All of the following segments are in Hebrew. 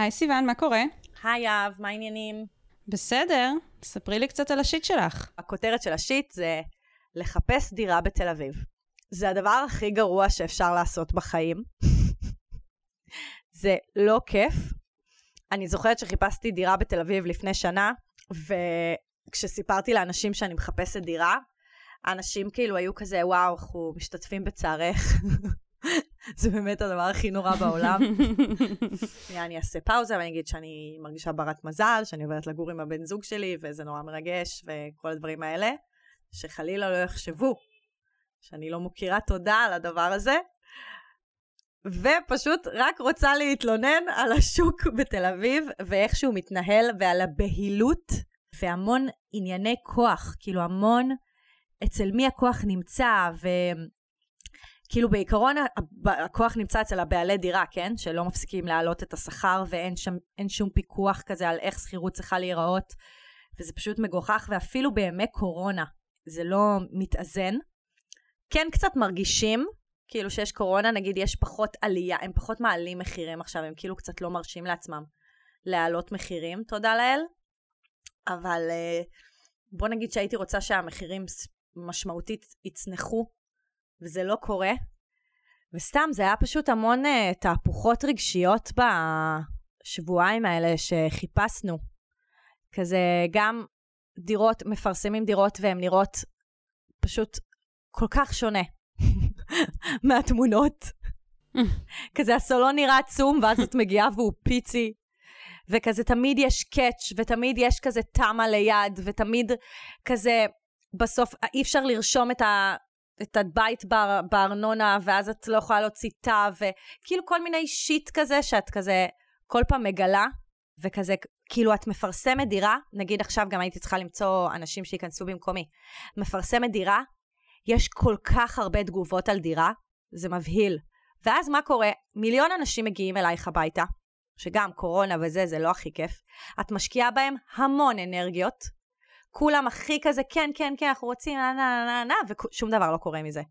היי סיוון, מה קורה? היי אב, מה העניינים? בסדר, ספרי לי קצת על השיט שלך. הכותרת של השיט זה לחפש דירה בתל אביב. זה הדבר הכי גרוע שאפשר לעשות בחיים. זה לא כיף. אני זוכרת שחיפשתי דירה בתל אביב לפני שנה, וכשסיפרתי לאנשים שאני מחפשת דירה, האנשים כאילו היו כזה, וואו, אנחנו משתתפים בצערך. זה באמת הדבר הכי נורא בעולם. שנייה, אני אעשה פאוזה ואני אגיד שאני מרגישה ברת מזל, שאני עוברת לגור עם הבן זוג שלי, וזה נורא מרגש, וכל הדברים האלה, שחלילה לא יחשבו שאני לא מוקירה תודה על הדבר הזה. ופשוט רק רוצה להתלונן על השוק בתל אביב, ואיך שהוא מתנהל, ועל הבהילות, והמון ענייני כוח, כאילו המון אצל מי הכוח נמצא, ו... כאילו בעיקרון הכוח נמצא אצל הבעלי דירה, כן? שלא מפסיקים להעלות את השכר ואין שם, שום פיקוח כזה על איך שכירות צריכה להיראות, וזה פשוט מגוחך, ואפילו בימי קורונה זה לא מתאזן. כן קצת מרגישים, כאילו שיש קורונה, נגיד יש פחות עלייה, הם פחות מעלים מחירים עכשיו, הם כאילו קצת לא מרשים לעצמם להעלות מחירים, תודה לאל. אבל אה, בוא נגיד שהייתי רוצה שהמחירים משמעותית יצנחו וזה לא קורה. וסתם, זה היה פשוט המון uh, תהפוכות רגשיות בשבועיים האלה שחיפשנו. כזה גם דירות, מפרסמים דירות והן נראות פשוט כל כך שונה מהתמונות. כזה הסלון נראה עצום, ואז את מגיעה והוא פיצי. וכזה תמיד יש קאץ', ותמיד יש כזה תמה ליד, ותמיד כזה, בסוף אי אפשר לרשום את ה... את הבית בר, בארנונה, ואז את לא יכולה להוציא תא, וכאילו כל מיני שיט כזה, שאת כזה כל פעם מגלה, וכזה, כאילו את מפרסמת דירה, נגיד עכשיו גם הייתי צריכה למצוא אנשים שייכנסו במקומי, מפרסמת דירה, יש כל כך הרבה תגובות על דירה, זה מבהיל. ואז מה קורה? מיליון אנשים מגיעים אלייך הביתה, שגם קורונה וזה, זה לא הכי כיף. את משקיעה בהם המון אנרגיות, כולם הכי כזה, כן, כן, כן, אנחנו רוצים, נה, נה, נה, נה, ושום דבר לא קורה מזה.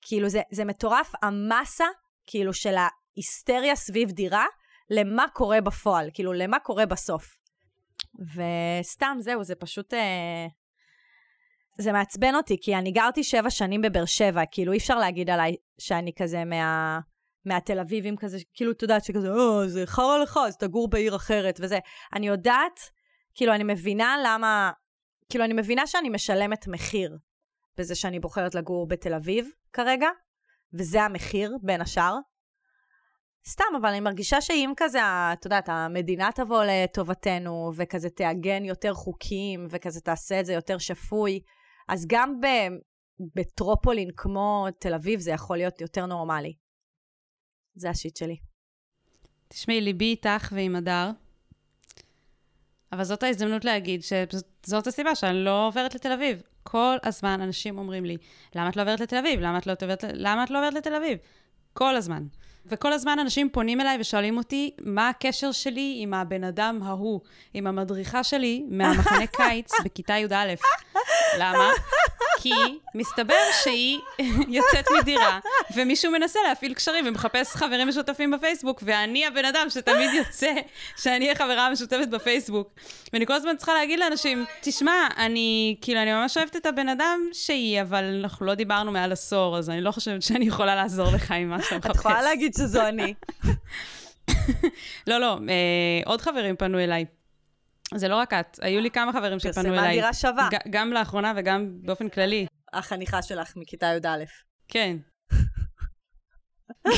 כאילו, זה, זה מטורף, המסה, כאילו, של ההיסטריה סביב דירה, למה קורה בפועל, כאילו, למה קורה בסוף. וסתם, זהו, זה פשוט... אה... זה מעצבן אותי, כי אני גרתי שבע שנים בבאר שבע, כאילו, אי אפשר להגיד עליי שאני כזה מה... מהתל אביבים כזה, כאילו, את יודעת שכזה, אה, זה חרא לך, אז תגור בעיר אחרת וזה. אני יודעת, כאילו, אני מבינה למה כאילו, אני מבינה שאני משלמת מחיר בזה שאני בוחרת לגור בתל אביב כרגע, וזה המחיר, בין השאר. סתם, אבל אני מרגישה שאם כזה, את יודעת, המדינה תבוא לטובתנו, וכזה תעגן יותר חוקים, וכזה תעשה את זה יותר שפוי, אז גם במטרופולין כמו תל אביב זה יכול להיות יותר נורמלי. זה השיט שלי. תשמעי, ליבי איתך ועם הדר. אבל זאת ההזדמנות להגיד שזאת הסיבה שאני לא עוברת לתל אביב. כל הזמן אנשים אומרים לי, למה את לא עוברת לתל אביב? למה את לא עוברת, למה את לא עוברת לתל אביב? כל הזמן. וכל הזמן אנשים פונים אליי ושואלים אותי, מה הקשר שלי עם הבן אדם ההוא, עם המדריכה שלי מהמחנה קיץ בכיתה י"א. למה? כי מסתבר שהיא יוצאת מדירה, ומישהו מנסה להפעיל קשרים ומחפש חברים משותפים בפייסבוק, ואני הבן אדם שתמיד יוצא שאני אהיה חברה משותפת בפייסבוק. ואני כל הזמן צריכה להגיד לאנשים, תשמע, אני, כאילו, אני ממש אוהבת את הבן אדם שהיא, אבל אנחנו לא דיברנו מעל עשור, אז אני לא חושבת שאני יכולה לעזור לך עם מה שאתה מחפש. את יכולה להגיד שזו אני. לא, לא, אה, עוד חברים פנו אליי. זה לא רק את, היו לי כמה חברים שפנו אליי. פרסמה דירה שווה. גם לאחרונה וגם באופן כללי. החניכה שלך מכיתה י"א. כן.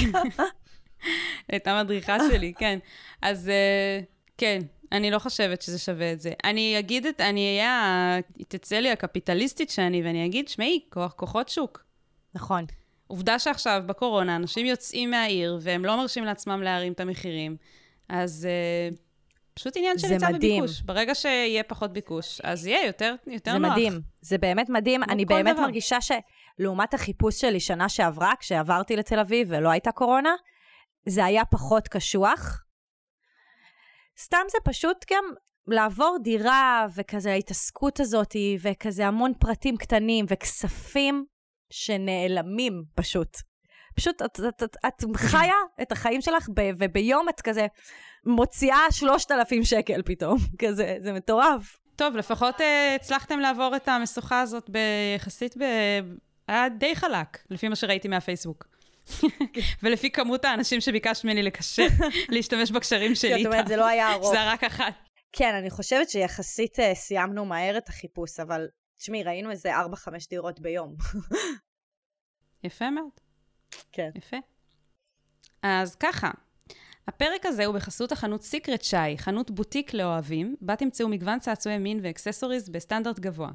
הייתה מדריכה שלי, כן. אז uh, כן, אני לא חושבת שזה שווה את זה. אני אגיד את, אני אהיה, תצא לי הקפיטליסטית שאני, ואני אגיד, שמעי, כוח, כוחות שוק. נכון. עובדה שעכשיו, בקורונה, אנשים יוצאים מהעיר, והם לא מרשים לעצמם להרים את המחירים. אז uh, פשוט עניין של היצע וביקוש. ברגע שיהיה פחות ביקוש, אז יהיה יותר, יותר זה נוח. זה מדהים, זה באמת מדהים. אני באמת דבר. מרגישה שלעומת החיפוש שלי שנה שעברה, כשעברתי לתל אביב ולא הייתה קורונה, זה היה פחות קשוח. סתם זה פשוט גם לעבור דירה, וכזה ההתעסקות הזאת, וכזה המון פרטים קטנים, וכספים שנעלמים פשוט. פשוט את, את, את, את חיה את החיים שלך, ב, וביום את כזה מוציאה 3,000 שקל פתאום, כזה, זה מטורף. טוב, לפחות uh, הצלחתם לעבור את המשוכה הזאת ביחסית ב... היה די חלק, לפי מה שראיתי מהפייסבוק. ולפי כמות האנשים שביקשת ממני לקשר, להשתמש בקשרים שלי איתה. זאת אומרת, זה לא היה ארוך. זה רק אחת. כן, אני חושבת שיחסית uh, סיימנו מהר את החיפוש, אבל תשמעי, ראינו איזה 4-5 דירות ביום. יפה מאוד. כן. יפה. אז ככה, הפרק הזה הוא בחסות החנות סיקרט שי, חנות בוטיק לאוהבים, בה תמצאו מגוון צעצועי מין ו accessories בסטנדרט גבוה.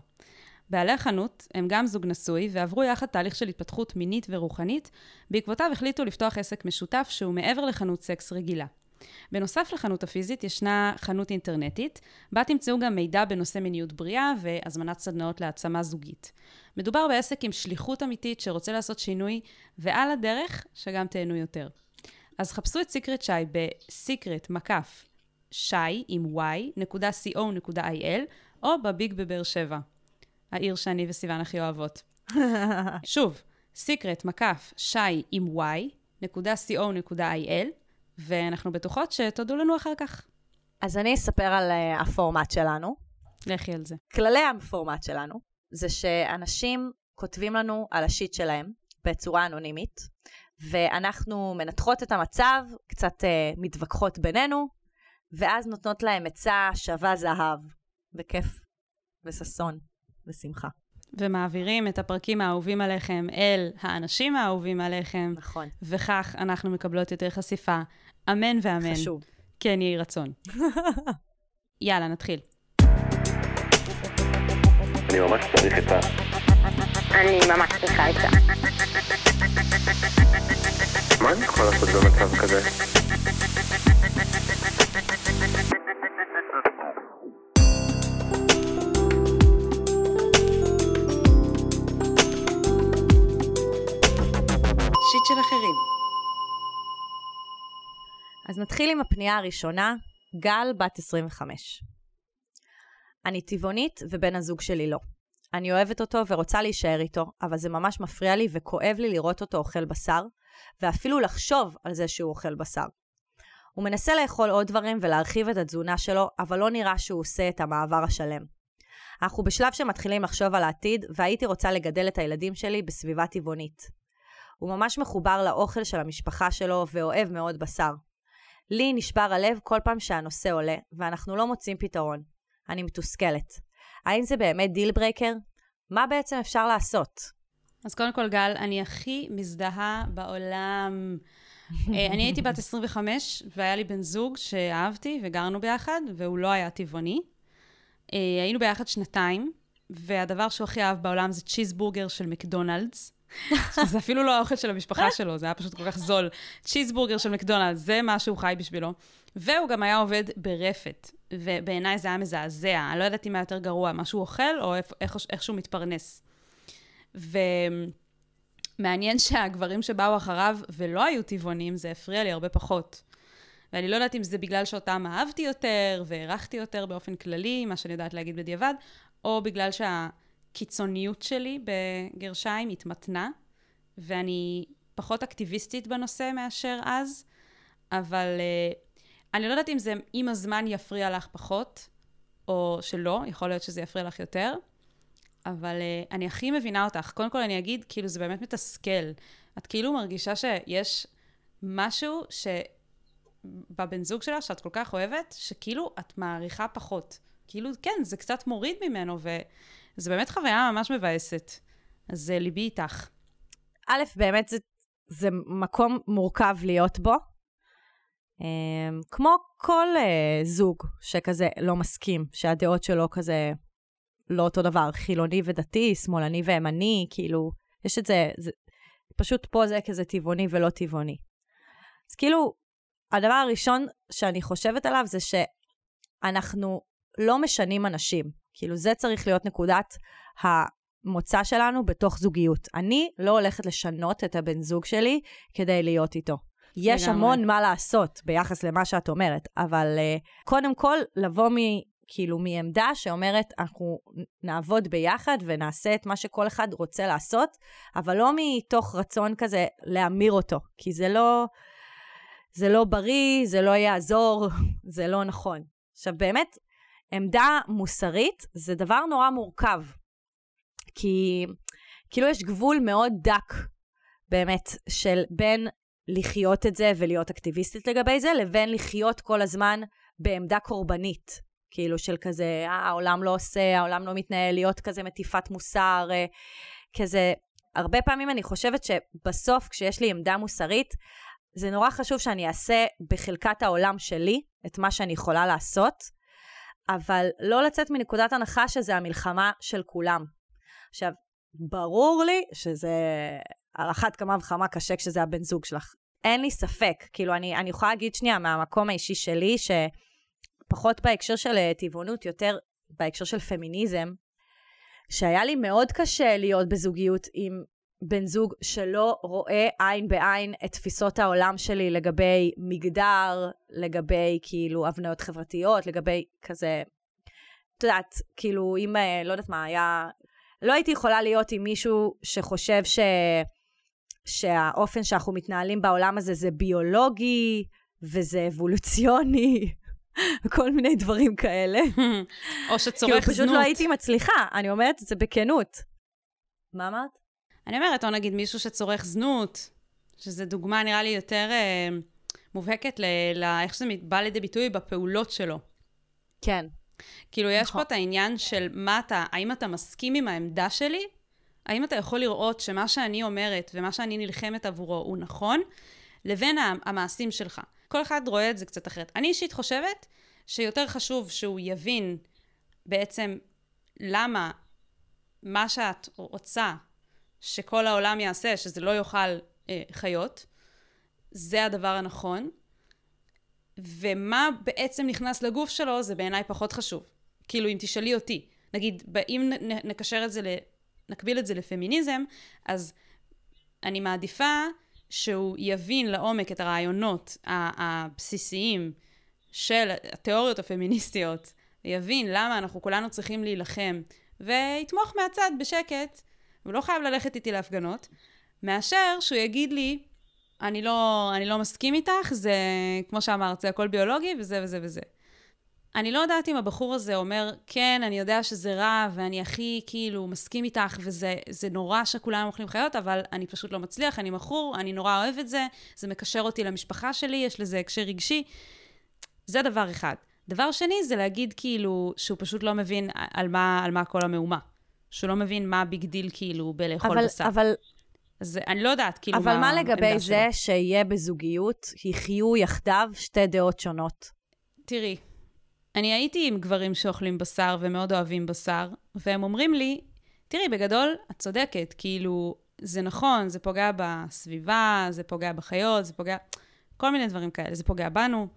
בעלי החנות הם גם זוג נשוי ועברו יחד תהליך של התפתחות מינית ורוחנית, בעקבותיו החליטו לפתוח עסק משותף שהוא מעבר לחנות סקס רגילה. בנוסף לחנות הפיזית ישנה חנות אינטרנטית, בה תמצאו גם מידע בנושא מיניות בריאה והזמנת סדנאות להעצמה זוגית. מדובר בעסק עם שליחות אמיתית שרוצה לעשות שינוי, ועל הדרך שגם תהנו יותר. אז חפשו את סיקרט שי בסיקרט מקף שי עם y.co.il או בביג בבאר שבע, העיר שאני וסיוון הכי אוהבות. שוב, סיקרט מקף שי עם y.co.il ואנחנו בטוחות שתודו לנו אחר כך. אז אני אספר על uh, הפורמט שלנו. לכי על זה. כללי הפורמט שלנו זה שאנשים כותבים לנו על השיט שלהם בצורה אנונימית, ואנחנו מנתחות את המצב, קצת uh, מתווכחות בינינו, ואז נותנות להם עצה שווה זהב, בכיף, וששון, ושמחה. ומעבירים את הפרקים האהובים עליכם אל האנשים האהובים עליכם. נכון. וכך אנחנו מקבלות יותר חשיפה. אמן ואמן. חשוב. כן יהי רצון. יאללה, נתחיל. אני ממש צריך את ה... אני ממש צריכה את זה. מה אני יכול לעשות במצב כזה? שיט של אחרים. אז נתחיל עם הפנייה הראשונה, גל, בת 25. אני טבעונית ובן הזוג שלי לא. אני אוהבת אותו ורוצה להישאר איתו, אבל זה ממש מפריע לי וכואב לי לראות אותו אוכל בשר, ואפילו לחשוב על זה שהוא אוכל בשר. הוא מנסה לאכול עוד דברים ולהרחיב את התזונה שלו, אבל לא נראה שהוא עושה את המעבר השלם. אנחנו בשלב שמתחילים לחשוב על העתיד, והייתי רוצה לגדל את הילדים שלי בסביבה טבעונית. הוא ממש מחובר לאוכל של המשפחה שלו ואוהב מאוד בשר. לי נשבר הלב כל פעם שהנושא עולה, ואנחנו לא מוצאים פתרון. אני מתוסכלת. האם זה באמת deal breaker? מה בעצם אפשר לעשות? אז קודם כל, גל, אני הכי מזדהה בעולם. אה, אני הייתי בת 25, והיה לי בן זוג שאהבתי וגרנו ביחד, והוא לא היה טבעוני. אה, היינו ביחד שנתיים, והדבר שהוא הכי אהב בעולם זה צ'יזבורגר של מקדונלדס. זה אפילו לא האוכל של המשפחה שלו, זה היה פשוט כל כך זול. צ'יזבורגר של מקדונלדס, זה מה שהוא חי בשבילו. והוא גם היה עובד ברפת, ובעיניי זה היה מזעזע. אני לא יודעת אם היה יותר גרוע, מה שהוא אוכל, או איך, איך, שהוא מתפרנס. ומעניין שהגברים שבאו אחריו ולא היו טבעונים, זה הפריע לי הרבה פחות. ואני לא יודעת אם זה בגלל שאותם אהבתי יותר והערכתי יותר באופן כללי, מה שאני יודעת להגיד בדיעבד, או בגלל שהקיצוניות שלי, בגרשיים, התמתנה, ואני פחות אקטיביסטית בנושא מאשר אז, אבל uh, אני לא יודעת אם זה עם הזמן יפריע לך פחות, או שלא, יכול להיות שזה יפריע לך יותר, אבל uh, אני הכי מבינה אותך. קודם כל אני אגיד, כאילו זה באמת מתסכל. את כאילו מרגישה שיש משהו ש... בבן זוג שלה, שאת כל כך אוהבת, שכאילו את מעריכה פחות. כאילו, כן, זה קצת מוריד ממנו, וזה באמת חוויה ממש מבאסת. אז uh, ליבי איתך. א', באמת זה, זה מקום מורכב להיות בו. Um, כמו כל uh, זוג שכזה לא מסכים, שהדעות שלו כזה לא אותו דבר, חילוני ודתי, שמאלני וימני, כאילו, יש את זה, זה פשוט פה זה כזה טבעוני ולא טבעוני. אז כאילו, הדבר הראשון שאני חושבת עליו זה שאנחנו לא משנים אנשים. כאילו, זה צריך להיות נקודת המוצא שלנו בתוך זוגיות. אני לא הולכת לשנות את הבן זוג שלי כדי להיות איתו. יש לגמרי. המון מה לעשות ביחס למה שאת אומרת, אבל uh, קודם כל, לבוא מ... כאילו מעמדה שאומרת, אנחנו נעבוד ביחד ונעשה את מה שכל אחד רוצה לעשות, אבל לא מתוך רצון כזה להמיר אותו, כי זה לא, זה לא בריא, זה לא יעזור, זה לא נכון. עכשיו באמת, עמדה מוסרית זה דבר נורא מורכב, כי כאילו יש גבול מאוד דק באמת של בין לחיות את זה ולהיות אקטיביסטית לגבי זה, לבין לחיות כל הזמן בעמדה קורבנית. כאילו של כזה, אה, העולם לא עושה, העולם לא מתנהל, להיות כזה מטיפת מוסר, אה, כזה. הרבה פעמים אני חושבת שבסוף, כשיש לי עמדה מוסרית, זה נורא חשוב שאני אעשה בחלקת העולם שלי את מה שאני יכולה לעשות, אבל לא לצאת מנקודת הנחה שזה המלחמה של כולם. עכשיו, ברור לי שזה על אחת כמה וכמה קשה כשזה הבן זוג שלך. אין לי ספק, כאילו, אני, אני יכולה להגיד שנייה מהמקום האישי שלי, שפחות בהקשר של אה, טבעונות, יותר בהקשר של פמיניזם, שהיה לי מאוד קשה להיות בזוגיות עם בן זוג שלא רואה עין בעין את תפיסות העולם שלי לגבי מגדר, לגבי כאילו הבניות חברתיות, לגבי כזה, את יודעת, כאילו אם, אה, לא יודעת מה, היה... לא הייתי יכולה להיות עם מישהו שחושב ש... שהאופן שאנחנו מתנהלים בעולם הזה זה ביולוגי, וזה אבולוציוני, כל מיני דברים כאלה. או שצורך זנות. כאילו פשוט לא הייתי מצליחה, אני אומרת את זה בכנות. מה אמרת? אני אומרת, או נגיד מישהו שצורך זנות, שזו דוגמה נראה לי יותר אה, מובהקת לאיך שזה בא לידי ביטוי בפעולות שלו. כן. כאילו, יש נכון. פה את העניין של מה אתה, האם אתה מסכים עם העמדה שלי, האם אתה יכול לראות שמה שאני אומרת ומה שאני נלחמת עבורו הוא נכון, לבין המעשים שלך. כל אחד רואה את זה קצת אחרת. אני אישית חושבת שיותר חשוב שהוא יבין בעצם למה מה שאת רוצה שכל העולם יעשה, שזה לא יאכל אה, חיות, זה הדבר הנכון, ומה בעצם נכנס לגוף שלו זה בעיניי פחות חשוב. כאילו, אם תשאלי אותי, נגיד, אם נקשר את זה נקביל את זה לפמיניזם, אז אני מעדיפה שהוא יבין לעומק את הרעיונות הבסיסיים של התיאוריות הפמיניסטיות, יבין למה אנחנו כולנו צריכים להילחם, ויתמוך מהצד בשקט, הוא לא חייב ללכת איתי להפגנות, מאשר שהוא יגיד לי, אני לא, אני לא מסכים איתך, זה, כמו שאמרת, זה הכל ביולוגי, וזה וזה וזה. אני לא יודעת אם הבחור הזה אומר, כן, אני יודע שזה רע, ואני הכי כאילו מסכים איתך, וזה נורא שכולם אוכלים חיות, אבל אני פשוט לא מצליח, אני מכור, אני נורא אוהב את זה, זה מקשר אותי למשפחה שלי, יש לזה הקשר רגשי. זה דבר אחד. דבר שני זה להגיד כאילו שהוא פשוט לא מבין על מה, על מה כל המהומה. שהוא לא מבין מה ה big deal כאילו בלאכול, אבל, בשר. אבל... אז אני לא יודעת כאילו אבל מה מה לגבי זה שלו. שיהיה בזוגיות, יחיו יחדיו שתי דעות שונות? תראי, אני הייתי עם גברים שאוכלים בשר ומאוד אוהבים בשר, והם אומרים לי, תראי, בגדול, את צודקת, כאילו, זה נכון, זה פוגע בסביבה, זה פוגע בחיות, זה פוגע... כל מיני דברים כאלה, זה פוגע בנו.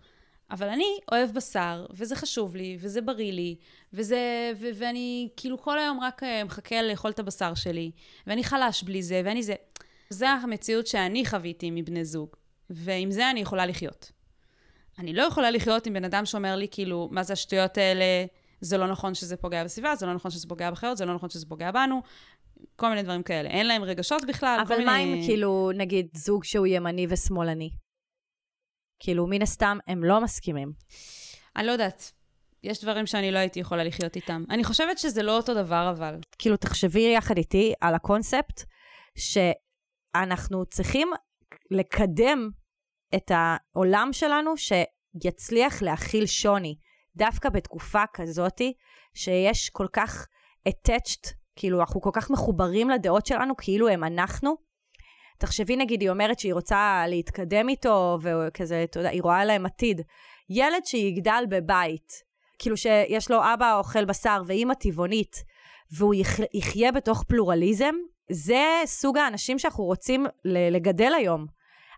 אבל אני אוהב בשר, וזה חשוב לי, וזה בריא לי, וזה... ו- ואני כאילו כל היום רק אה, מחכה לאכול את הבשר שלי, ואני חלש בלי זה, ואני זה... זה המציאות שאני חוויתי מבני זוג, ועם זה אני יכולה לחיות. אני לא יכולה לחיות עם בן אדם שאומר לי, כאילו, מה זה השטויות האלה, זה לא נכון שזה פוגע בסביבה, זה לא נכון שזה פוגע בחיות, זה לא נכון שזה פוגע בנו, כל מיני דברים כאלה. אין להם רגשות בכלל, כל מיני... אבל מה אם כאילו, נגיד, זוג שהוא ימני ושמאלני? כאילו, מן הסתם, הם לא מסכימים. אני לא יודעת. יש דברים שאני לא הייתי יכולה לחיות איתם. אני חושבת שזה לא אותו דבר, אבל. כאילו, תחשבי יחד איתי על הקונספט שאנחנו צריכים לקדם את העולם שלנו שיצליח להכיל שוני. דווקא בתקופה כזאתי, שיש כל כך attached, כאילו אנחנו כל כך מחוברים לדעות שלנו, כאילו הם אנחנו. תחשבי נגיד, היא אומרת שהיא רוצה להתקדם איתו, וכזה, אתה יודע, היא רואה להם עתיד. ילד שיגדל בבית, כאילו שיש לו אבא אוכל בשר ואימא טבעונית, והוא יחיה בתוך פלורליזם, זה סוג האנשים שאנחנו רוצים לגדל היום.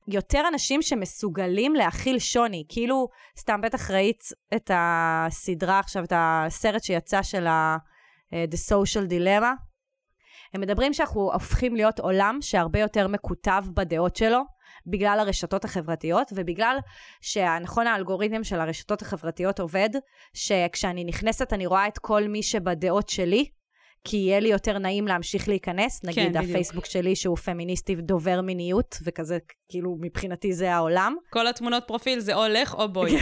יותר אנשים שמסוגלים להכיל שוני. כאילו, סתם בטח ראית את הסדרה עכשיו, את הסרט שיצא של ה- uh, The Social Dilemma. הם מדברים שאנחנו הופכים להיות עולם שהרבה יותר מקוטב בדעות שלו, בגלל הרשתות החברתיות, ובגלל שנכון האלגוריתם של הרשתות החברתיות עובד, שכשאני נכנסת אני רואה את כל מי שבדעות שלי, כי יהיה לי יותר נעים להמשיך להיכנס, נגיד כן, בדיוק. הפייסבוק שלי שהוא פמיניסטי דובר מיניות, וכזה, כאילו, מבחינתי זה העולם. כל התמונות פרופיל זה או לך או בואי.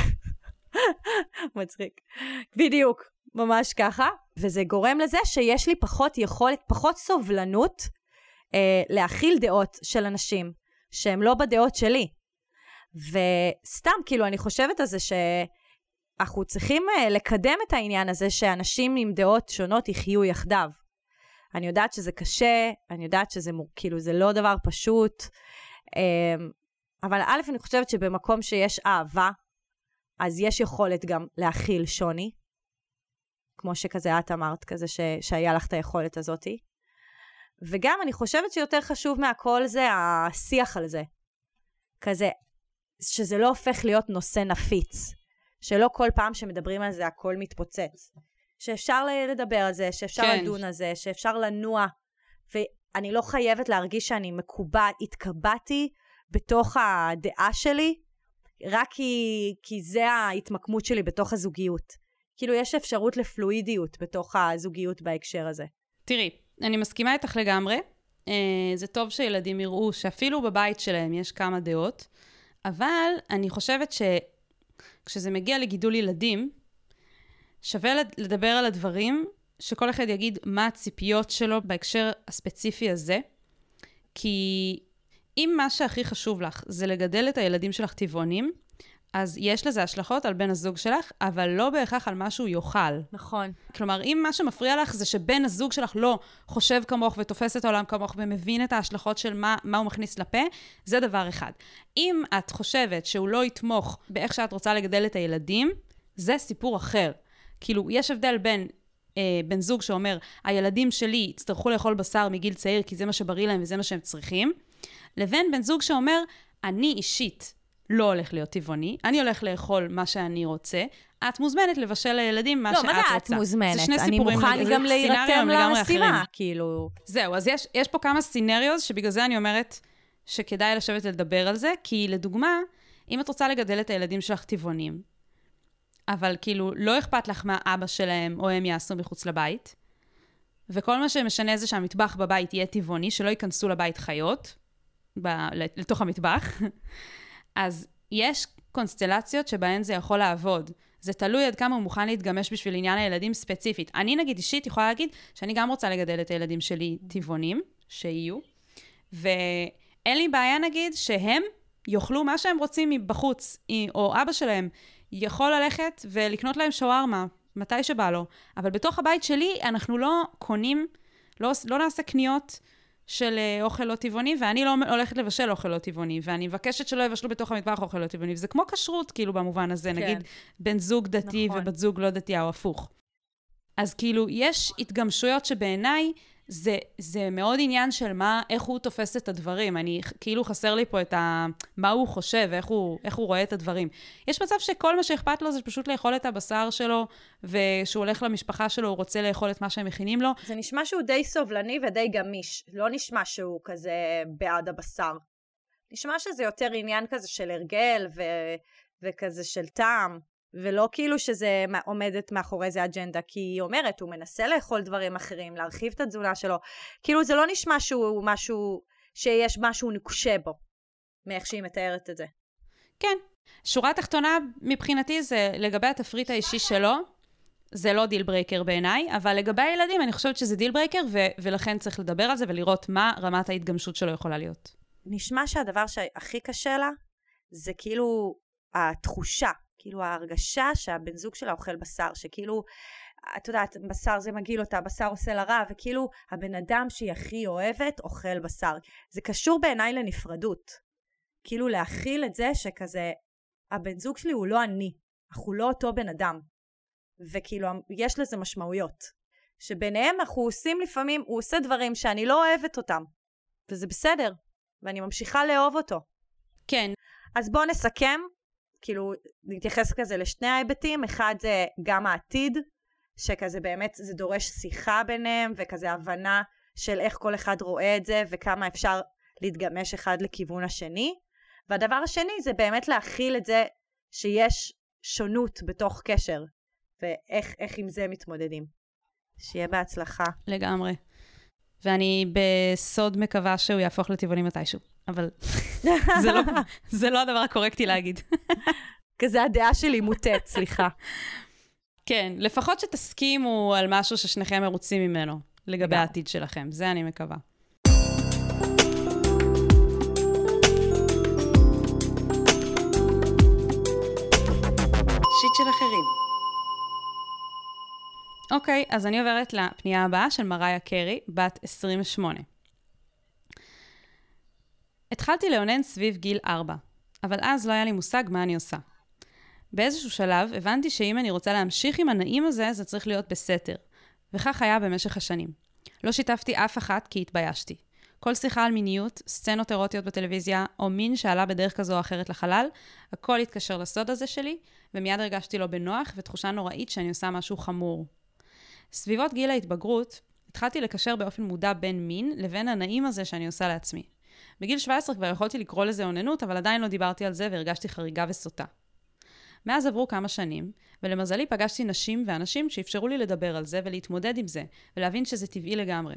מצחיק. בדיוק, ממש ככה. וזה גורם לזה שיש לי פחות יכולת, פחות סובלנות אה, להכיל דעות של אנשים שהם לא בדעות שלי. וסתם, כאילו, אני חושבת על זה שאנחנו צריכים אה, לקדם את העניין הזה שאנשים עם דעות שונות יחיו יחדיו. אני יודעת שזה קשה, אני יודעת שזה מור- כאילו, זה לא דבר פשוט, אה, אבל א', אני חושבת שבמקום שיש אהבה, אז יש יכולת גם להכיל שוני, כמו שכזה את אמרת, כזה ש, שהיה לך את היכולת הזאתי. וגם אני חושבת שיותר חשוב מהכל זה השיח על זה. כזה, שזה לא הופך להיות נושא נפיץ. שלא כל פעם שמדברים על זה הכל מתפוצץ. שאפשר לדבר על זה, שאפשר כן. לדון על זה, שאפשר לנוע. ואני לא חייבת להרגיש שאני מקובע, התקבעתי בתוך הדעה שלי, רק כי, כי זה ההתמקמות שלי בתוך הזוגיות. כאילו, יש אפשרות לפלואידיות בתוך הזוגיות בהקשר הזה. תראי, אני מסכימה איתך לגמרי. Uh, זה טוב שילדים יראו שאפילו בבית שלהם יש כמה דעות, אבל אני חושבת שכשזה מגיע לגידול ילדים, שווה לד- לדבר על הדברים, שכל אחד יגיד מה הציפיות שלו בהקשר הספציפי הזה, כי אם מה שהכי חשוב לך זה לגדל את הילדים שלך טבעונים, אז יש לזה השלכות על בן הזוג שלך, אבל לא בהכרח על מה שהוא יאכל. נכון. כלומר, אם מה שמפריע לך זה שבן הזוג שלך לא חושב כמוך ותופס את העולם כמוך ומבין את ההשלכות של מה, מה הוא מכניס לפה, זה דבר אחד. אם את חושבת שהוא לא יתמוך באיך שאת רוצה לגדל את הילדים, זה סיפור אחר. כאילו, יש הבדל בין אה, בן זוג שאומר, הילדים שלי יצטרכו לאכול בשר מגיל צעיר כי זה מה שבריא להם וזה מה שהם צריכים, לבין בן זוג שאומר, אני אישית לא הולך להיות טבעוני, אני הולך לאכול מה שאני רוצה, את מוזמנת לבשל לילדים מה לא, שאת מה רוצה. זה את מוזמנת? זה שני אני סיפורים מוכן לגמרי- גם להירתם למשימה. כאילו. זהו, אז יש, יש פה כמה סצנריוז שבגלל זה אני אומרת שכדאי לשבת ולדבר על זה, כי לדוגמה, אם את רוצה לגדל את הילדים שלך טבעונים, אבל כאילו לא אכפת לך מה אבא שלהם או הם יעשו מחוץ לבית, וכל מה שמשנה זה שהמטבח בבית יהיה טבעוני, שלא ייכנסו לבית חיות, ב, לתוך המטבח, אז יש קונסטלציות שבהן זה יכול לעבוד. זה תלוי עד כמה הוא מוכן להתגמש בשביל עניין הילדים ספציפית. אני נגיד אישית יכולה להגיד שאני גם רוצה לגדל את הילדים שלי טבעונים, שיהיו, ואין לי בעיה נגיד שהם יאכלו מה שהם רוצים מבחוץ, או אבא שלהם יכול ללכת ולקנות להם שווארמה, מתי שבא לו. אבל בתוך הבית שלי אנחנו לא קונים, לא, לא נעשה קניות של אה, אוכל לא טבעוני, ואני לא הולכת לבשל אוכל לא טבעוני, ואני מבקשת שלא יבשלו בתוך המטבח אוכל לא טבעוני, וזה כמו כשרות, כאילו, במובן הזה, כן. נגיד, בן זוג דתי נכון. ובת זוג לא דתייה, או הפוך. אז כאילו, יש התגמשויות שבעיניי זה, זה מאוד עניין של מה, איך הוא תופס את הדברים. אני, כאילו חסר לי פה את ה... מה הוא חושב, איך הוא, איך הוא רואה את הדברים. יש מצב שכל מה שאכפת לו זה פשוט לאכול את הבשר שלו, וכשהוא הולך למשפחה שלו, הוא רוצה לאכול את מה שהם מכינים לו. זה נשמע שהוא די סובלני ודי גמיש. לא נשמע שהוא כזה בעד הבשר. נשמע שזה יותר עניין כזה של הרגל ו... וכזה של טעם, ולא כאילו שזה עומדת מאחורי זה אג'נדה, כי היא אומרת, הוא מנסה לאכול דברים אחרים, להרחיב את התזונה שלו. כאילו זה לא נשמע שהוא משהו, שיש משהו נוקשה בו, מאיך שהיא מתארת את זה. כן. שורה תחתונה, מבחינתי, זה לגבי התפריט האישי שלו, זה לא deal breaker בעיניי, אבל לגבי הילדים, אני חושבת שזה deal breaker, ו- ולכן צריך לדבר על זה ולראות מה רמת ההתגמשות שלו יכולה להיות. נשמע שהדבר שהכי קשה לה זה כאילו התחושה, כאילו ההרגשה שהבן זוג שלה אוכל בשר, שכאילו, את יודעת, בשר זה מגעיל אותה, בשר עושה לה רע, וכאילו הבן אדם שהיא הכי אוהבת אוכל בשר. זה קשור בעיניי לנפרדות. כאילו להכיל את זה שכזה, הבן זוג שלי הוא לא אני, אנחנו לא אותו בן אדם. וכאילו, יש לזה משמעויות. שביניהם אנחנו עושים לפעמים, הוא עושה דברים שאני לא אוהבת אותם. וזה בסדר, ואני ממשיכה לאהוב אותו. כן, אז בואו נסכם, כאילו נתייחס כזה לשני ההיבטים, אחד זה גם העתיד, שכזה באמת זה דורש שיחה ביניהם, וכזה הבנה של איך כל אחד רואה את זה, וכמה אפשר להתגמש אחד לכיוון השני, והדבר השני זה באמת להכיל את זה שיש שונות בתוך קשר, ואיך איך עם זה מתמודדים. שיהיה בהצלחה. לגמרי. ואני בסוד מקווה שהוא יהפוך לטבעוני מתישהו, אבל זה, לא, זה לא הדבר הקורקטי להגיד. כזה הדעה שלי מוטט, סליחה. כן, לפחות שתסכימו על משהו ששניכם מרוצים ממנו, לגבי. העתיד שלכם, זה אני מקווה. שיט של אחרים. אוקיי, אז אני עוברת לפנייה הבאה של מריה קרי, בת 28. התחלתי לאונן סביב גיל 4, אבל אז לא היה לי מושג מה אני עושה. באיזשהו שלב הבנתי שאם אני רוצה להמשיך עם הנעים הזה, זה צריך להיות בסתר. וכך היה במשך השנים. לא שיתפתי אף אחת כי התביישתי. כל שיחה על מיניות, סצנות אירוטיות בטלוויזיה, או מין שעלה בדרך כזו או אחרת לחלל, הכל התקשר לסוד הזה שלי, ומיד הרגשתי לא בנוח ותחושה נוראית שאני עושה משהו חמור. סביבות גיל ההתבגרות, התחלתי לקשר באופן מודע בין מין לבין הנעים הזה שאני עושה לעצמי. בגיל 17 כבר יכולתי לקרוא לזה אוננות, אבל עדיין לא דיברתי על זה והרגשתי חריגה וסוטה. מאז עברו כמה שנים, ולמזלי פגשתי נשים ואנשים שאפשרו לי לדבר על זה ולהתמודד עם זה, ולהבין שזה טבעי לגמרי.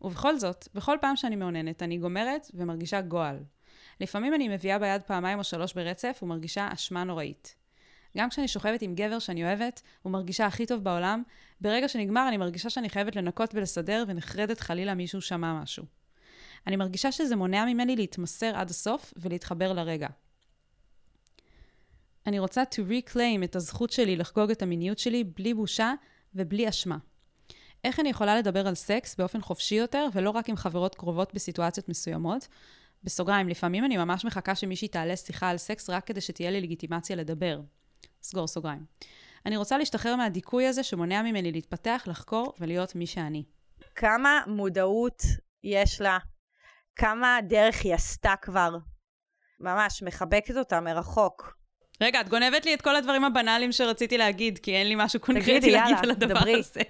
ובכל זאת, בכל פעם שאני מאוננת, אני גומרת ומרגישה גועל. לפעמים אני מביאה ביד פעמיים או שלוש ברצף ומרגישה אשמה נוראית. גם כשאני שוכבת עם גבר שאני אוהבת, ומרגישה הכי טוב בעולם, ברגע שנגמר אני מרגישה שאני חייבת לנקות ולסדר, ונחרדת חלילה מישהו שמע משהו. אני מרגישה שזה מונע ממני להתמסר עד הסוף ולהתחבר לרגע. אני רוצה to reclaim את הזכות שלי לחגוג את המיניות שלי בלי בושה ובלי אשמה. איך אני יכולה לדבר על סקס באופן חופשי יותר, ולא רק עם חברות קרובות בסיטואציות מסוימות? בסוגריים, לפעמים אני ממש מחכה שמישהי תעלה שיחה על סקס רק כדי שתהיה לי לגיטימציה לדבר. סגור סוגריים. אני רוצה להשתחרר מהדיכוי הזה שמונע ממני להתפתח, לחקור ולהיות מי שאני. כמה מודעות יש לה, כמה דרך היא עשתה כבר. ממש, מחבקת אותה מרחוק. רגע, את גונבת לי את כל הדברים הבנאליים שרציתי להגיד, כי אין לי משהו קונקרטי תגידי, להגיד יאללה, על הדבר דברי. הזה.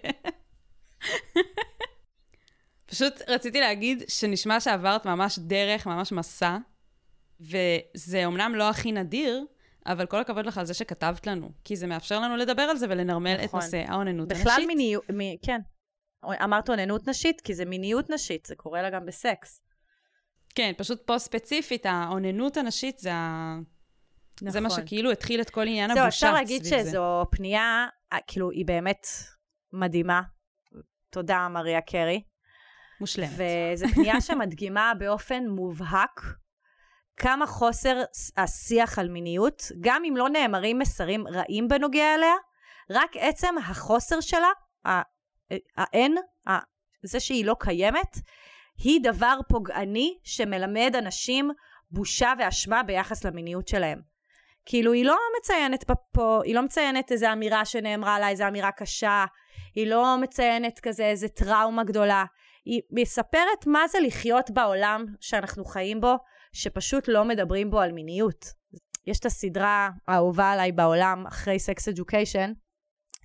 פשוט רציתי להגיד שנשמע שעברת ממש דרך, ממש מסע, וזה אומנם לא הכי נדיר, אבל כל הכבוד לך על זה שכתבת לנו, כי זה מאפשר לנו לדבר על זה ולנרמל נכון. את נושא האוננות הנשית. בכלל מיניות, מ- כן. אמרת אוננות נשית, כי זה מיניות נשית, זה קורה לה גם בסקס. כן, פשוט פה ספציפית, האוננות הנשית זה, ה... נכון. זה מה נכון. שכאילו התחיל את כל עניין זהו, הבושה אפשר להגיד סביב זה. שזו פנייה, אה, כאילו, היא באמת מדהימה. תודה, מריה קרי. מושלמת. וזו פנייה שמדגימה באופן מובהק כמה חוסר השיח על מיניות, גם אם לא נאמרים מסרים רעים בנוגע אליה, רק עצם החוסר שלה, האין, זה שהיא לא קיימת, היא דבר פוגעני שמלמד אנשים בושה ואשמה ביחס למיניות שלהם. כאילו, היא לא מציינת פה, היא לא מציינת איזו אמירה שנאמרה לה, איזו אמירה קשה, היא לא מציינת כזה איזו טראומה גדולה. היא מספרת מה זה לחיות בעולם שאנחנו חיים בו, שפשוט לא מדברים בו על מיניות. יש את הסדרה האהובה עליי בעולם, אחרי Sex Education,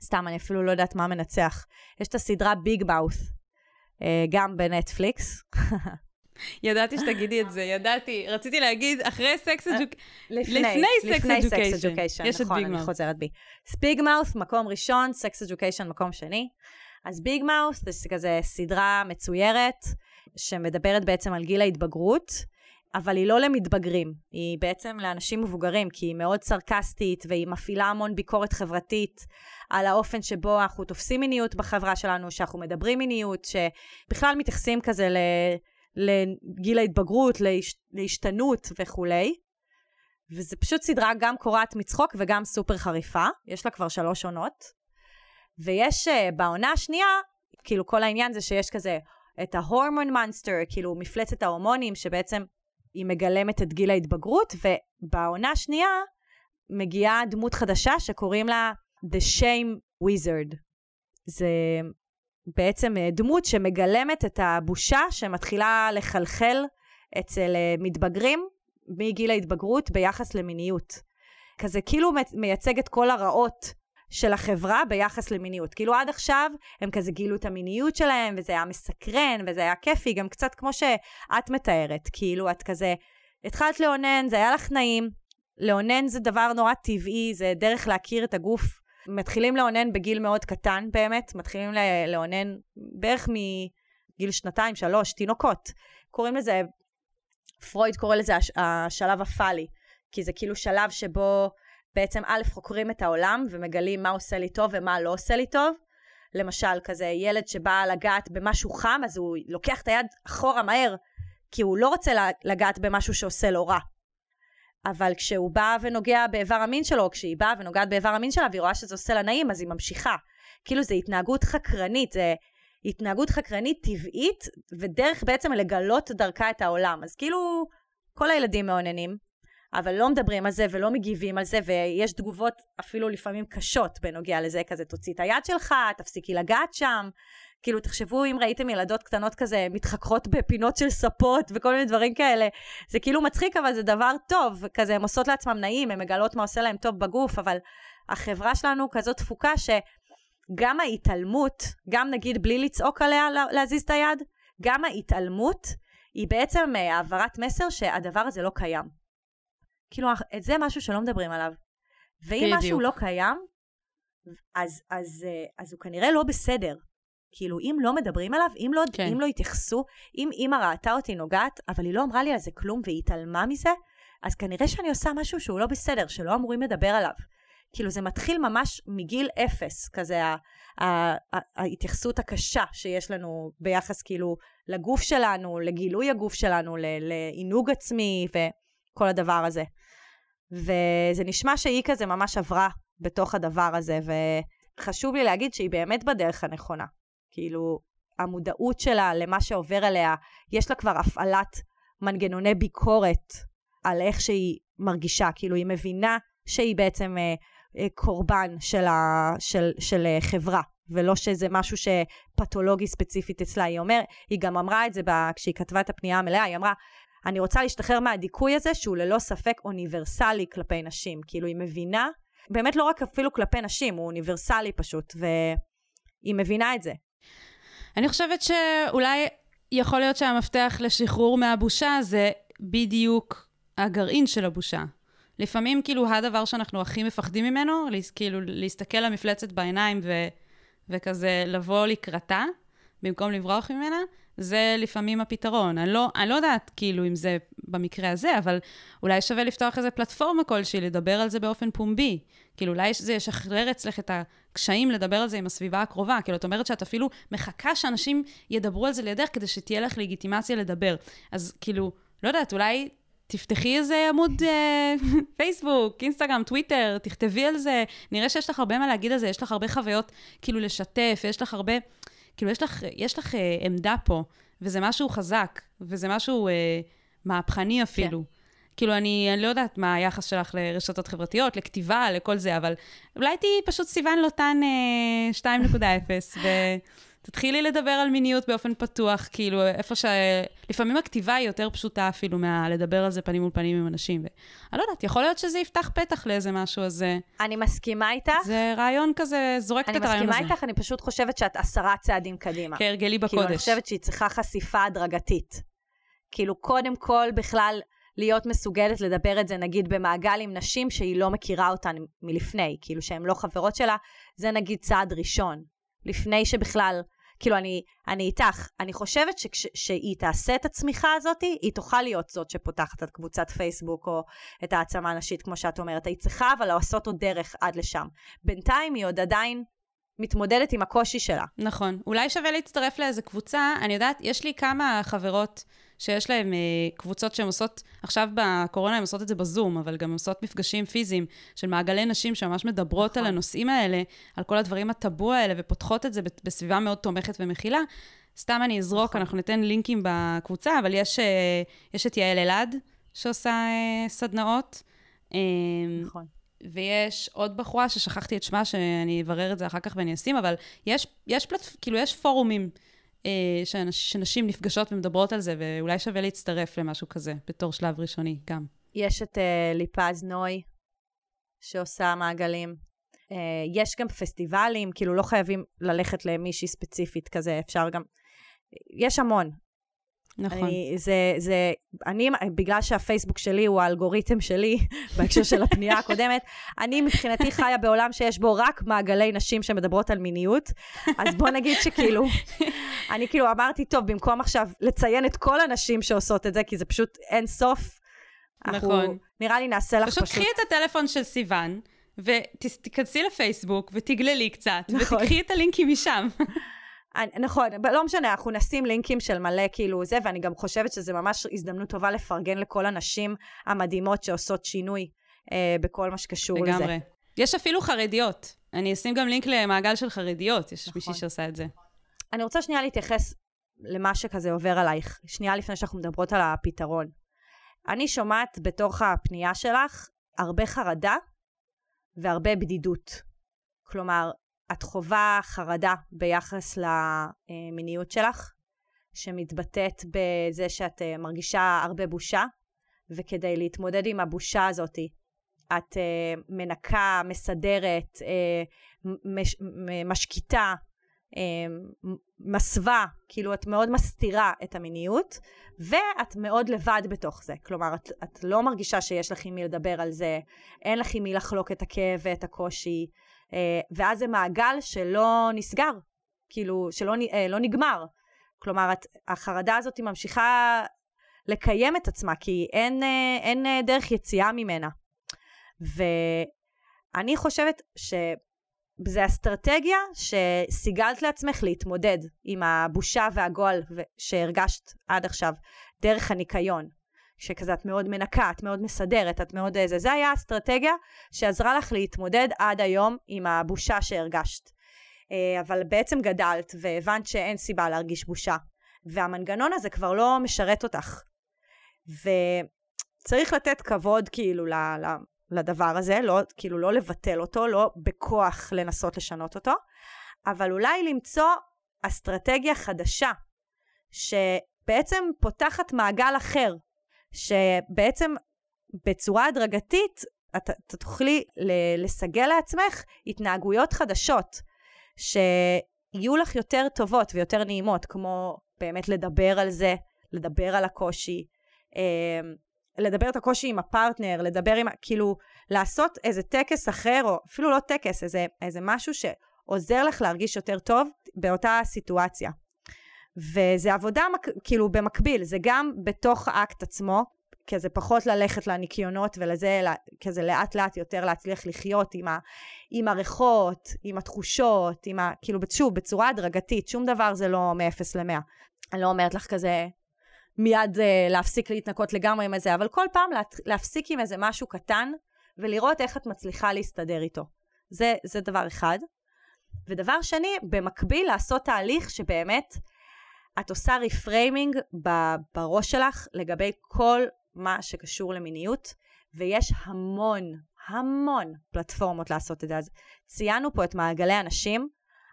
סתם, אני אפילו לא יודעת מה מנצח. יש את הסדרה Big Mouth, גם בנטפליקס. ידעתי שתגידי את זה, ידעתי. רציתי להגיד, אחרי Sex Educ... לפני, לפני Sex Education. Education, יש את נכון, Big אני Mouth. חוזרת בי. ביג מאות' מקום ראשון, סקס אדיוקיישן מקום שני. אז ביג מאות' זה כזה סדרה מצוירת, שמדברת בעצם על גיל ההתבגרות, אבל היא לא למתבגרים, היא בעצם לאנשים מבוגרים, כי היא מאוד סרקסטית, והיא מפעילה המון ביקורת חברתית על האופן שבו אנחנו תופסים מיניות בחברה שלנו, שאנחנו מדברים מיניות, שבכלל מתייחסים כזה. לגיל ההתבגרות, להש... להשתנות וכולי. וזה פשוט סדרה גם קורעת מצחוק וגם סופר חריפה, יש לה כבר שלוש עונות. ויש uh, בעונה השנייה, כאילו כל העניין זה שיש כזה את ההורמון מונסטר, כאילו מפלצת ההורמונים, שבעצם היא מגלמת את גיל ההתבגרות, ובעונה השנייה מגיעה דמות חדשה שקוראים לה The Shame Wizard. זה בעצם אה, דמות שמגלמת את הבושה שמתחילה לחלחל אצל אה, מתבגרים מגיל ההתבגרות ביחס למיניות. כזה כאילו מייצג את כל הרעות של החברה ביחס למיניות. כאילו עד עכשיו הם כזה גילו את המיניות שלהם, וזה היה מסקרן, וזה היה כיפי, גם קצת כמו שאת מתארת. כאילו את כזה התחלת לאונן, זה היה לך נעים. לאונן זה דבר נורא טבעי, זה דרך להכיר את הגוף. מתחילים לאונן בגיל מאוד קטן באמת, מתחילים לאונן בערך מגיל שנתיים, שלוש, תינוקות. קוראים לזה, פרויד קורא לזה הש- השלב הפאלי, כי זה כאילו שלב שבו בעצם א', חוקרים את העולם ומגלים מה עושה לי טוב ומה לא עושה לי טוב. למשל, כזה ילד שבא לגעת במשהו חם, אז הוא לוקח את היד אחורה מהר, כי הוא לא רוצה לגעת במשהו שעושה לו רע. אבל כשהוא בא ונוגע באיבר המין שלו, או כשהיא באה ונוגעת באיבר המין שלה והיא רואה שזה עושה לה נעים, אז היא ממשיכה. כאילו זה התנהגות חקרנית, זה התנהגות חקרנית טבעית, ודרך בעצם לגלות דרכה את העולם. אז כאילו, כל הילדים מאוננים, אבל לא מדברים על זה ולא מגיבים על זה, ויש תגובות אפילו לפעמים קשות בנוגע לזה, כזה תוציא את היד שלך, תפסיקי לגעת שם. כאילו, תחשבו אם ראיתם ילדות קטנות כזה מתחככות בפינות של ספות וכל מיני דברים כאלה. זה כאילו מצחיק, אבל זה דבר טוב. כזה, הן עושות לעצמן נעים, הן מגלות מה עושה להן טוב בגוף, אבל החברה שלנו כזאת תפוקה שגם ההתעלמות, גם נגיד בלי לצעוק עליה להזיז את היד, גם ההתעלמות היא בעצם אה, העברת מסר שהדבר הזה לא קיים. כאילו, את זה משהו שלא מדברים עליו. ואם בדיוק. משהו לא קיים, אז, אז, אה, אז הוא כנראה לא בסדר. כאילו, אם לא מדברים עליו, אם לא, כן. אם לא התייחסו, אם אימא ראתה אותי נוגעת, אבל היא לא אמרה לי על זה כלום והיא התעלמה מזה, אז כנראה שאני עושה משהו שהוא לא בסדר, שלא אמורים לדבר עליו. כאילו, זה מתחיל ממש מגיל אפס, כזה ה- ה- ה- ההתייחסות הקשה שיש לנו ביחס כאילו לגוף שלנו, לגילוי הגוף שלנו, לעינוג עצמי וכל הדבר הזה. וזה נשמע שהיא כזה ממש עברה בתוך הדבר הזה, וחשוב לי להגיד שהיא באמת בדרך הנכונה. כאילו, המודעות שלה למה שעובר עליה, יש לה כבר הפעלת מנגנוני ביקורת על איך שהיא מרגישה, כאילו היא מבינה שהיא בעצם אה, אה, קורבן של, ה, של, של אה, חברה, ולא שזה משהו שפתולוגי ספציפית אצלה. היא אומר, היא גם אמרה את זה ב, כשהיא כתבה את הפנייה המלאה, היא אמרה, אני רוצה להשתחרר מהדיכוי הזה שהוא ללא ספק אוניברסלי כלפי נשים. כאילו היא מבינה, באמת לא רק אפילו כלפי נשים, הוא אוניברסלי פשוט, והיא מבינה את זה. אני חושבת שאולי יכול להיות שהמפתח לשחרור מהבושה זה בדיוק הגרעין של הבושה. לפעמים כאילו הדבר שאנחנו הכי מפחדים ממנו, כאילו להסתכל למפלצת בעיניים ו, וכזה לבוא לקראתה, במקום לברוח ממנה, זה לפעמים הפתרון. אני לא, אני לא יודעת כאילו אם זה במקרה הזה, אבל אולי שווה לפתוח איזה פלטפורמה כלשהי, לדבר על זה באופן פומבי. כאילו אולי זה ישחרר אצלך את הקשיים לדבר על זה עם הסביבה הקרובה. כאילו, את אומרת שאת אפילו מחכה שאנשים ידברו על זה לידך כדי שתהיה לך לגיטימציה לדבר. אז כאילו, לא יודעת, אולי תפתחי איזה עמוד אה, פייסבוק, אינסטגרם, טוויטר, תכתבי על זה. נראה שיש לך הרבה מה להגיד על זה, יש לך הרבה חוויות כאילו לשתף, יש לך הרבה, כאילו יש לך, יש לך אה, עמדה פה, וזה משהו חזק, וזה משהו אה, מהפכני אפילו. כן. כאילו, אני, אני לא יודעת מה היחס שלך לרשתות חברתיות, לכתיבה, לכל זה, אבל אולי תהיי פשוט סיוון לוטן אה, 2.0, ותתחילי לדבר על מיניות באופן פתוח, כאילו, איפה ש... לפעמים הכתיבה היא יותר פשוטה אפילו מהלדבר על זה פנים מול פנים עם אנשים. ואני לא יודעת, יכול להיות שזה יפתח פתח לאיזה משהו, אז אה, אני מסכימה איתך. זה רעיון כזה, זורקת אני את הרעיון הזה. מסכימה איתך, אני פשוט חושבת שאת עשרה צעדים קדימה. כהרגלי כאילו, אני בקודש. חושבת שהיא צריכה חשיפה הדרגתית. כאילו, קודם כל, בכלל, להיות מסוגלת לדבר את זה, נגיד, במעגל עם נשים שהיא לא מכירה אותן מלפני, כאילו, שהן לא חברות שלה, זה נגיד צעד ראשון. לפני שבכלל, כאילו, אני, אני איתך, אני חושבת שכשהיא תעשה את הצמיחה הזאת, היא תוכל להיות זאת שפותחת את קבוצת פייסבוק, או את העצמה הנשית, כמו שאת אומרת. היא צריכה אבל לעשות עוד דרך עד לשם. בינתיים היא עוד עדיין מתמודדת עם הקושי שלה. נכון. אולי שווה להצטרף לאיזה קבוצה. אני יודעת, יש לי כמה חברות שיש להן אה, קבוצות שהן עושות, עכשיו בקורונה הן עושות את זה בזום, אבל גם עושות מפגשים פיזיים של מעגלי נשים שממש מדברות נכון. על הנושאים האלה, על כל הדברים הטאבו האלה, ופותחות את זה בסביבה מאוד תומכת ומכילה. סתם אני אזרוק, נכון. אנחנו ניתן לינקים בקבוצה, אבל יש, אה, יש את יעל אלעד שעושה אה, סדנאות. אה, נכון. ויש עוד בחורה ששכחתי את שמה, שאני אברר את זה אחר כך ואני אשים, אבל יש, יש פלט, כאילו, יש פורומים שנש, שנשים נפגשות ומדברות על זה, ואולי שווה להצטרף למשהו כזה, בתור שלב ראשוני גם. יש את uh, ליפז נוי, שעושה מעגלים. Uh, יש גם פסטיבלים, כאילו לא חייבים ללכת למישהי ספציפית כזה, אפשר גם... יש המון. נכון. אני, זה, זה, אני, בגלל שהפייסבוק שלי הוא האלגוריתם שלי, בהקשר של הפנייה הקודמת, אני מבחינתי חיה בעולם שיש בו רק מעגלי נשים שמדברות על מיניות, אז בוא נגיד שכאילו, אני כאילו אמרתי, טוב, במקום עכשיו לציין את כל הנשים שעושות את זה, כי זה פשוט אין סוף, אנחנו, נכון. נראה לי נעשה לך פשוט פשוט... קחי את הטלפון של סיוון, ותיכנסי לפייסבוק ותגללי קצת, נכון. ותקחי את הלינקים משם. אני- נכון, לא משנה, אנחנו נשים לינקים של מלא כאילו זה, ואני גם חושבת שזה ממש הזדמנות טובה לפרגן לכל הנשים המדהימות שעושות שינוי אה, בכל מה שקשור לזה. לגמרי. יש אפילו חרדיות. אני אשים גם לינק למעגל של חרדיות, יש נכון. מישהי שעושה את זה. אני רוצה שנייה להתייחס למה שכזה עובר עלייך, שנייה לפני שאנחנו מדברות על הפתרון. אני שומעת בתוך הפנייה שלך הרבה חרדה והרבה בדידות. כלומר, את חווה חרדה ביחס למיניות שלך, שמתבטאת בזה שאת אה, מרגישה הרבה בושה, וכדי להתמודד עם הבושה הזאת, את אה, מנקה, מסדרת, אה, משקיטה, מסווה, כאילו את מאוד מסתירה את המיניות, ואת מאוד לבד בתוך זה. כלומר, את, את לא מרגישה שיש לך עם מי לדבר על זה, אין לך עם מי לחלוק את הכאב ואת הקושי, ואז זה מעגל שלא נסגר, כאילו, שלא אה, לא נגמר. כלומר, את, החרדה הזאת ממשיכה לקיים את עצמה, כי אין, אה, אין אה, דרך יציאה ממנה. ואני חושבת שזה אסטרטגיה שסיגלת לעצמך להתמודד עם הבושה והגועל שהרגשת עד עכשיו, דרך הניקיון. שכזה את מאוד מנקה, את מאוד מסדרת, את מאוד איזה. זה היה אסטרטגיה שעזרה לך להתמודד עד היום עם הבושה שהרגשת. אה, אבל בעצם גדלת והבנת שאין סיבה להרגיש בושה. והמנגנון הזה כבר לא משרת אותך. וצריך לתת כבוד כאילו ל, לדבר הזה, לא, כאילו לא לבטל אותו, לא בכוח לנסות לשנות אותו, אבל אולי למצוא אסטרטגיה חדשה, שבעצם פותחת מעגל אחר, שבעצם בצורה הדרגתית את, את תוכלי לסגל לעצמך התנהגויות חדשות, שיהיו לך יותר טובות ויותר נעימות, כמו באמת לדבר על זה, לדבר על הקושי, אה, לדבר את הקושי עם הפרטנר, לדבר עם, כאילו, לעשות איזה טקס אחר, או אפילו לא טקס, איזה, איזה משהו שעוזר לך להרגיש יותר טוב באותה סיטואציה. וזה עבודה כאילו במקביל, זה גם בתוך האקט עצמו, כזה פחות ללכת לניקיונות ולזה, כזה לאט לאט יותר להצליח לחיות עם, ה, עם הריחות, עם התחושות, עם ה... כאילו, שוב, בצורה הדרגתית, שום דבר זה לא מ-0 ל-100. אני לא אומרת לך כזה מיד uh, להפסיק, להתנקות לגמרי עם איזה, אבל כל פעם לה, להפסיק עם איזה משהו קטן ולראות איך את מצליחה להסתדר איתו. זה, זה דבר אחד. ודבר שני, במקביל לעשות תהליך שבאמת את עושה reframing בראש שלך לגבי כל מה שקשור למיניות, ויש המון, המון פלטפורמות לעשות את זה. אז ציינו פה את מעגלי הנשים,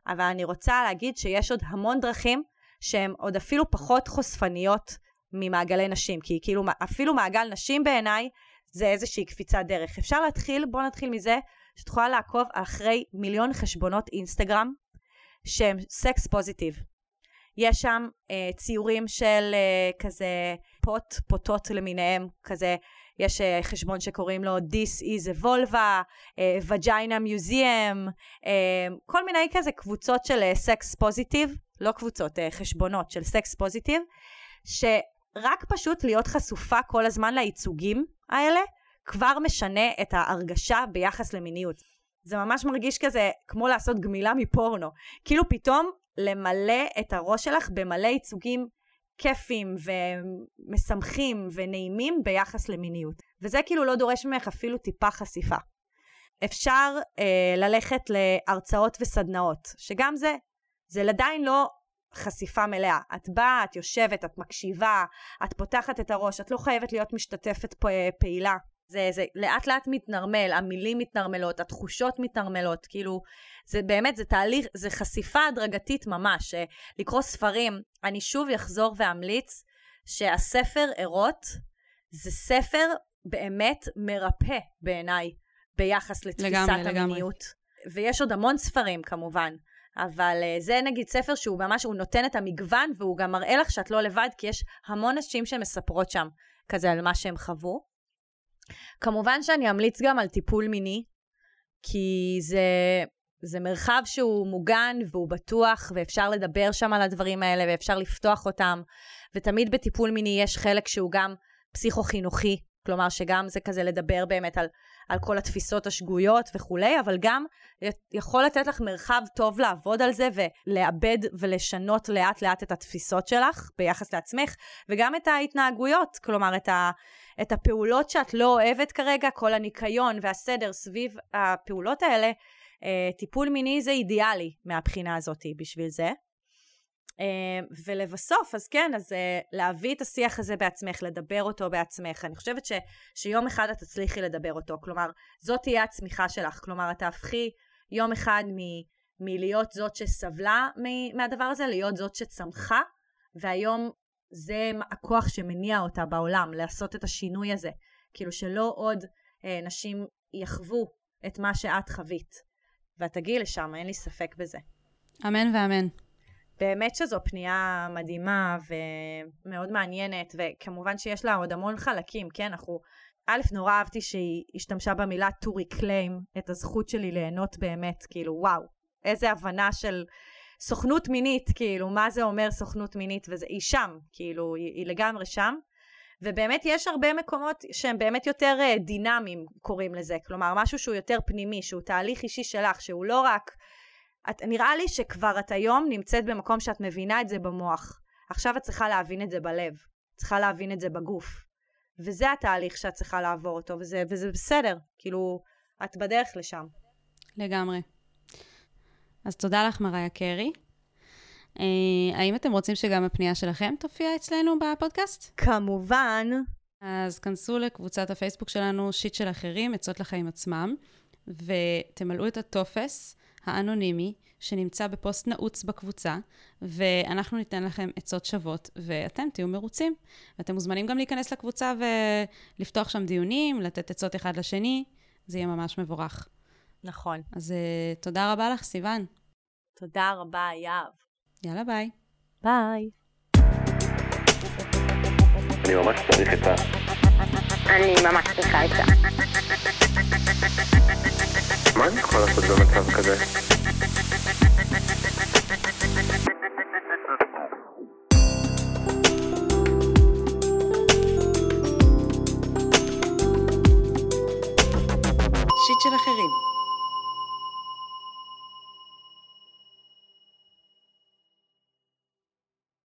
אבל אני רוצה להגיד שיש עוד המון דרכים שהן עוד אפילו פחות חושפניות ממעגלי נשים, כי כאילו אפילו מעגל נשים בעיניי זה איזושהי קפיצת דרך. אפשר להתחיל, בואו נתחיל מזה, שאת יכולה לעקוב אחרי מיליון חשבונות אינסטגרם שהם סקס פוזיטיב. יש שם אה, ציורים של אה, כזה פוט, פוטות למיניהם, כזה, יש אה, חשבון שקוראים לו This is a vulva, אה, Vagina Museum, אה, כל מיני כזה קבוצות של סקס אה, positive, לא קבוצות, אה, חשבונות של sex positive, שרק פשוט להיות חשופה כל הזמן לייצוגים האלה, כבר משנה את ההרגשה ביחס למיניות. זה ממש מרגיש כזה כמו לעשות גמילה מפורנו. כאילו פתאום למלא את הראש שלך במלא ייצוגים כיפים ומשמחים ונעימים ביחס למיניות. וזה כאילו לא דורש ממך אפילו טיפה חשיפה. אפשר אה, ללכת להרצאות וסדנאות, שגם זה, זה עדיין לא חשיפה מלאה. את באה, את יושבת, את מקשיבה, את פותחת את הראש, את לא חייבת להיות משתתפת פעילה. זה, זה לאט לאט מתנרמל, המילים מתנרמלות, התחושות מתנרמלות, כאילו, זה באמת, זה תהליך, זה חשיפה הדרגתית ממש. לקרוא ספרים, אני שוב אחזור ואמליץ שהספר ערות זה ספר באמת מרפא בעיניי ביחס לתפיסת לגמרי, המיניות. לגמרי. ויש עוד המון ספרים כמובן, אבל אה, זה נגיד ספר שהוא ממש, הוא נותן את המגוון, והוא גם מראה לך שאת לא לבד, כי יש המון נשים שמספרות שם כזה על מה שהם חוו. כמובן שאני אמליץ גם על טיפול מיני, כי זה, זה מרחב שהוא מוגן והוא בטוח, ואפשר לדבר שם על הדברים האלה, ואפשר לפתוח אותם, ותמיד בטיפול מיני יש חלק שהוא גם פסיכו-חינוכי, כלומר שגם זה כזה לדבר באמת על, על כל התפיסות השגויות וכולי, אבל גם יכול לתת לך מרחב טוב לעבוד על זה ולאבד ולשנות לאט לאט את התפיסות שלך ביחס לעצמך, וגם את ההתנהגויות, כלומר את, ה, את הפעולות שאת לא אוהבת כרגע, כל הניקיון והסדר סביב הפעולות האלה, אה, טיפול מיני זה אידיאלי מהבחינה הזאת בשביל זה. Uh, ולבסוף, אז כן, אז uh, להביא את השיח הזה בעצמך, לדבר אותו בעצמך. אני חושבת ש, שיום אחד את תצליחי לדבר אותו. כלומר, זאת תהיה הצמיחה שלך. כלומר, את תהפכי יום אחד מ, מלהיות זאת שסבלה מהדבר הזה, להיות זאת שצמחה, והיום זה הכוח שמניע אותה בעולם, לעשות את השינוי הזה. כאילו שלא עוד uh, נשים יחוו את מה שאת חווית. ואת תגיעי לשם, אין לי ספק בזה. אמן ואמן. באמת שזו פנייה מדהימה ומאוד מעניינת, וכמובן שיש לה עוד המון חלקים, כן? אנחנו... א', נורא אהבתי שהיא השתמשה במילה to reclaim את הזכות שלי ליהנות באמת, כאילו, וואו, איזה הבנה של סוכנות מינית, כאילו, מה זה אומר סוכנות מינית, והיא שם, כאילו, היא, היא לגמרי שם. ובאמת יש הרבה מקומות שהם באמת יותר אה, דינמיים, קוראים לזה. כלומר, משהו שהוא יותר פנימי, שהוא תהליך אישי שלך, שהוא לא רק את, נראה לי שכבר את היום נמצאת במקום שאת מבינה את זה במוח. עכשיו את צריכה להבין את זה בלב. צריכה להבין את זה בגוף. וזה התהליך שאת צריכה לעבור אותו, וזה, וזה בסדר. כאילו, את בדרך לשם. לגמרי. אז תודה לך, מריה קרי. אה, האם אתם רוצים שגם הפנייה שלכם תופיע אצלנו בפודקאסט? כמובן. אז כנסו לקבוצת הפייסבוק שלנו, שיט של אחרים, עצות לחיים עצמם, ותמלאו את הטופס. האנונימי, שנמצא בפוסט נעוץ בקבוצה, ואנחנו ניתן לכם עצות שוות, ואתם תהיו מרוצים. ואתם מוזמנים גם להיכנס לקבוצה ולפתוח שם דיונים, לתת עצות אחד לשני, זה יהיה ממש מבורך. נכון. אז uh, תודה רבה לך, סיוון. תודה רבה, יהב. יאללה, ביי. ביי. אני ממש צריך את ה... אני ממש צריכה את זה. מה אני יכול לעשות במצב כזה?